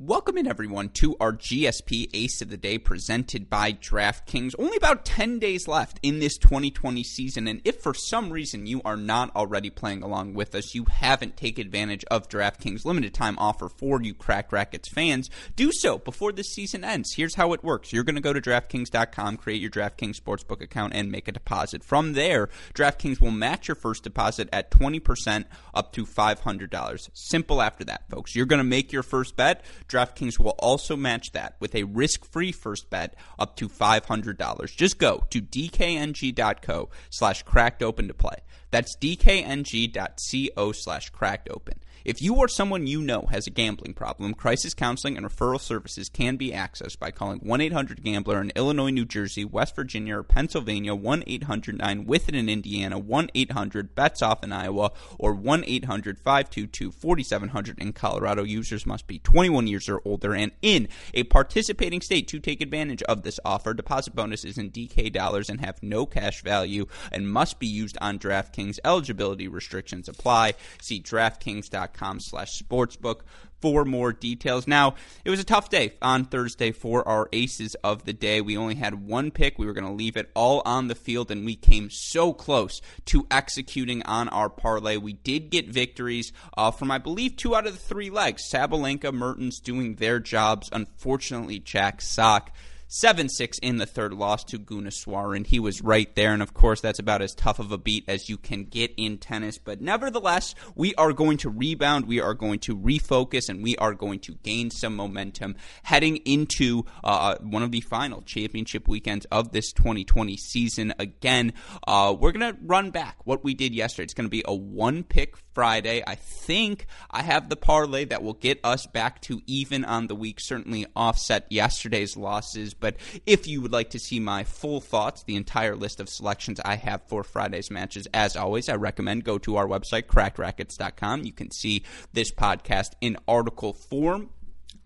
Welcome in, everyone, to our GSP Ace of the Day presented by DraftKings. Only about 10 days left in this 2020 season, and if for some reason you are not already playing along with us, you haven't taken advantage of DraftKings' limited time offer for you Cracked Racquets fans, do so before the season ends. Here's how it works you're going to go to DraftKings.com, create your DraftKings Sportsbook account, and make a deposit. From there, DraftKings will match your first deposit at 20% up to $500. Simple after that, folks. You're going to make your first bet. DraftKings will also match that with a risk-free first bet up to $500. Just go to dkng.co slash cracked open to play. That's dkng.co slash cracked open. If you or someone you know has a gambling problem, crisis counseling and referral services can be accessed by calling 1 800 Gambler in Illinois, New Jersey, West Virginia, or Pennsylvania, 1 800 9 with it in Indiana, 1 800 bets off in Iowa, or 1 800 522 4700 in Colorado. Users must be 21 years or older and in a participating state to take advantage of this offer. Deposit bonus is in DK dollars and have no cash value and must be used on DraftKings. Eligibility restrictions apply. See draftkings.com slash sportsbook for more details. Now, it was a tough day on Thursday for our aces of the day. We only had one pick. We were going to leave it all on the field, and we came so close to executing on our parlay. We did get victories uh, from, I believe, two out of the three legs. Sabalenka, Mertens doing their jobs. Unfortunately, Jack Sock 7 6 in the third loss to Gunneswaran. He was right there, and of course, that's about as tough of a beat as you can get in tennis. But nevertheless, we are going to rebound, we are going to refocus, and we are going to gain some momentum heading into uh, one of the final championship weekends of this 2020 season. Again, uh, we're going to run back what we did yesterday. It's going to be a one pick Friday. I think I have the parlay that will get us back to even on the week, certainly offset yesterday's losses. But if you would like to see my full thoughts, the entire list of selections I have for Friday's matches, as always, I recommend go to our website, crackedracquets.com. You can see this podcast in article form.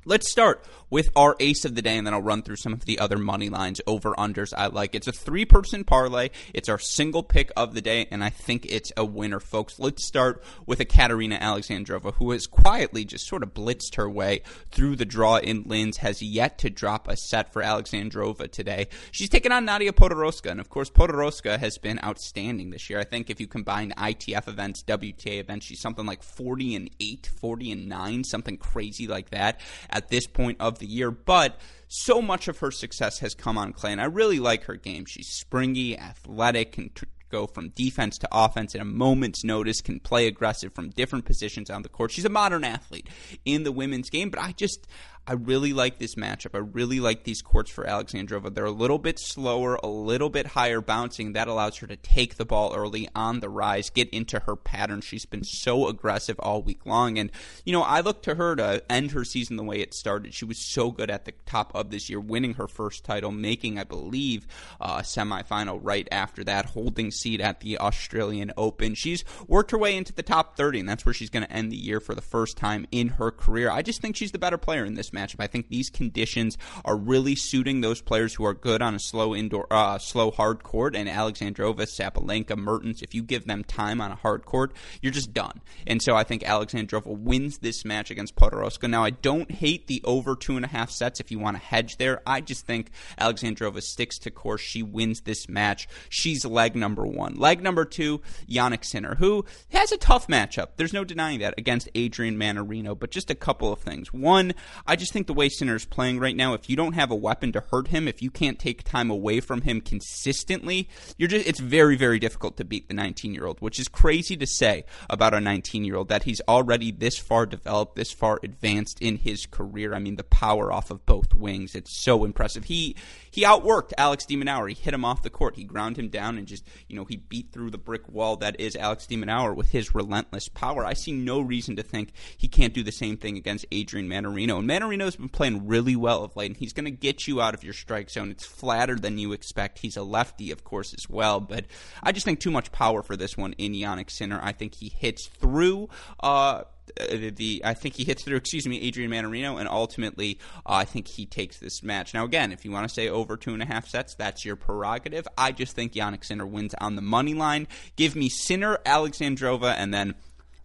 Let's start with our ace of the day, and then I'll run through some of the other money lines, over unders I like. It's a three person parlay. It's our single pick of the day, and I think it's a winner, folks. Let's start with Ekaterina Alexandrova, who has quietly just sort of blitzed her way through the draw in Linz, has yet to drop a set for Alexandrova today. She's taken on Nadia Podoroska, and of course, Podoroska has been outstanding this year. I think if you combine ITF events, WTA events, she's something like 40 and 8, 40 and 9, something crazy like that at this point of the year. But so much of her success has come on clay, and I really like her game. She's springy, athletic, can t- go from defense to offense at a moment's notice, can play aggressive from different positions on the court. She's a modern athlete in the women's game, but I just I really like this matchup. I really like these courts for Alexandrova. They're a little bit slower, a little bit higher bouncing. That allows her to take the ball early on the rise, get into her pattern. She's been so aggressive all week long. And, you know, I look to her to end her season the way it started. She was so good at the top of this year, winning her first title, making, I believe, a semifinal right after that, holding seat at the Australian Open. She's worked her way into the top 30, and that's where she's going to end the year for the first time in her career. I just think she's the better player in this match matchup. I think these conditions are really suiting those players who are good on a slow indoor, uh, slow hard court. And Alexandrova, Sabalenka, Mertens, if you give them time on a hard court, you're just done. And so I think Alexandrova wins this match against Podoroska. Now I don't hate the over two and a half sets if you want to hedge there. I just think Alexandrova sticks to course. She wins this match. She's leg number one. Leg number two, Jannik Sinner, who has a tough matchup. There's no denying that against Adrian Mannarino. But just a couple of things. One, I just think the way Sinner's playing right now, if you don't have a weapon to hurt him, if you can't take time away from him consistently, you're just it's very very difficult to beat the 19 year old, which is crazy to say about a 19 year old that he's already this far developed, this far advanced in his career. I mean, the power off of both wings, it's so impressive. He he outworked Alex de Minaur. He hit him off the court. He ground him down and just you know he beat through the brick wall that is Alex de Minaur with his relentless power. I see no reason to think he can't do the same thing against Adrian Mannarino. And Mannarino's been playing really well of late, and he's going to get you out of your strike zone. It's flatter than you expect. He's a lefty, of course, as well, but I just think too much power for this one in Jannik Sinner. I think he hits through. Uh, the I think he hits through, excuse me, Adrian Mannarino, and ultimately uh, I think he takes this match. Now, again, if you want to say over two and a half sets, that's your prerogative. I just think Jannik Sinner wins on the money line. Give me Sinner, Alexandrova, and then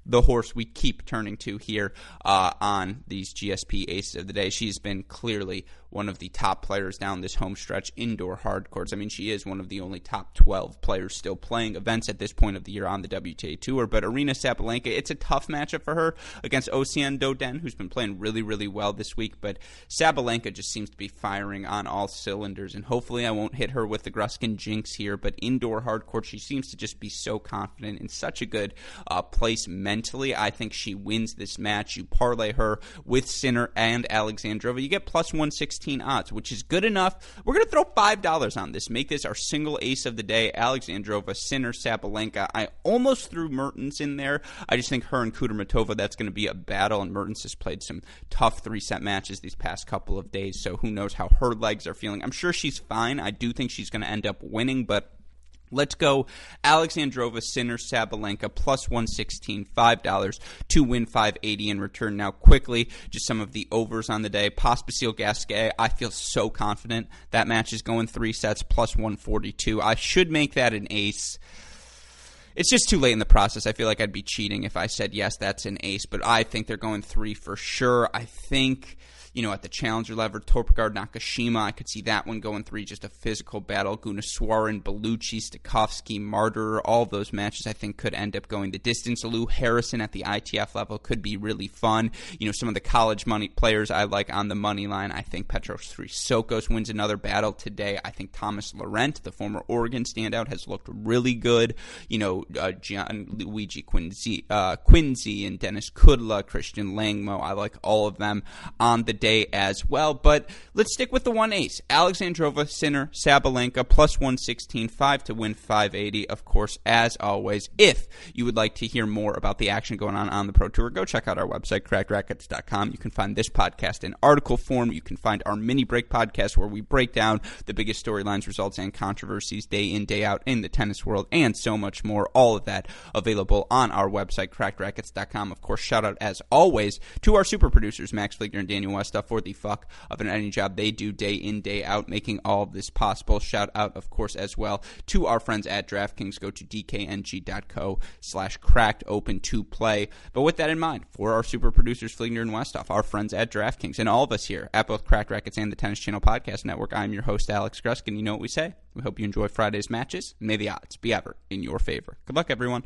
the horse we keep turning to here uh, on these GSP aces of the day. She's been clearly one of the top players down this home stretch indoor hard courts. I mean, she is one of the only top 12 players still playing events at this point of the year on the WTA Tour. But Aryna Sabalenka, it's a tough matchup for her against Océane Dodin, who's been playing really, really well this week. But Sabalenka just seems to be firing on all cylinders, and hopefully I won't hit her with the Gruskin jinx here. But indoor hard court, she seems to just be so confident in such a good uh, place mentally. I think she wins this match. You parlay her with Sinner and Alexandrova, you get plus 116 odds, which is good enough. We're going to throw $5 on this. Make this our single ace of the day. Alexandrova, Sinner, Sabalenka. I almost threw Mertens in there. I just think her and Kudermetova, that's going to be a battle, and Mertens has played some tough three set matches these past couple of days, so who knows how her legs are feeling. I'm sure she's fine. I do think she's going to end up winning, but Let's go Alexandrova Sinner Sabalenka plus 116, $5 to win 580 in return. Now, quickly, just some of the overs on the day. Pospisil Gasquet, I feel so confident. That match is going three sets plus 142. I should make that an ace. It's just too late in the process. I feel like I'd be cheating if I said, yes, that's an ace, but I think they're going three for sure. I think you know, at the challenger level, Torpegaard Nakashima, I could see that one going three, just a physical battle. Gunneswaran, Bellucci, Stakhovsky, Martyr, all those matches I think could end up going the distance. Lou Harrison at the ITF level could be really fun. You know, some of the college money players I like on the money line. I think Petros Sokos wins another battle today. I think Thomas Laurent, the former Oregon standout, has looked really good. You know, uh, Gian Luigi Quinzi, uh, Quinzi and Denis Kudla, Christian Langmo. I like all of them on the day as well. But let's stick with the one ace. Alexandrova, Sinner, Sabalenka, plus 116, 5 to win 580. Of course, as always, if you would like to hear more about the action going on on the Pro Tour, go check out our website, crackedracquets.com. You can find this podcast in article form. You can find our mini break podcast where we break down the biggest storylines, results, and controversies day in, day out in the tennis world, and so much more. All of that available on our website, crackedracquets.com. Of course, shout out as always to our super producers, Max Fligner and Daniel West for the fuck of an editing job they do day in, day out, making all of this possible. Shout out, of course, as well to our friends at DraftKings. Go to dkng.co slash cracked open to play. But with that in mind, for our super producers, Fligner and Westoff, our friends at DraftKings, and all of us here at both Cracked Racquets and the Tennis Channel Podcast Network, I'm your host, Alex Gruskin. You know what we say? We hope you enjoy Friday's matches. May the odds be ever in your favor. Good luck, everyone.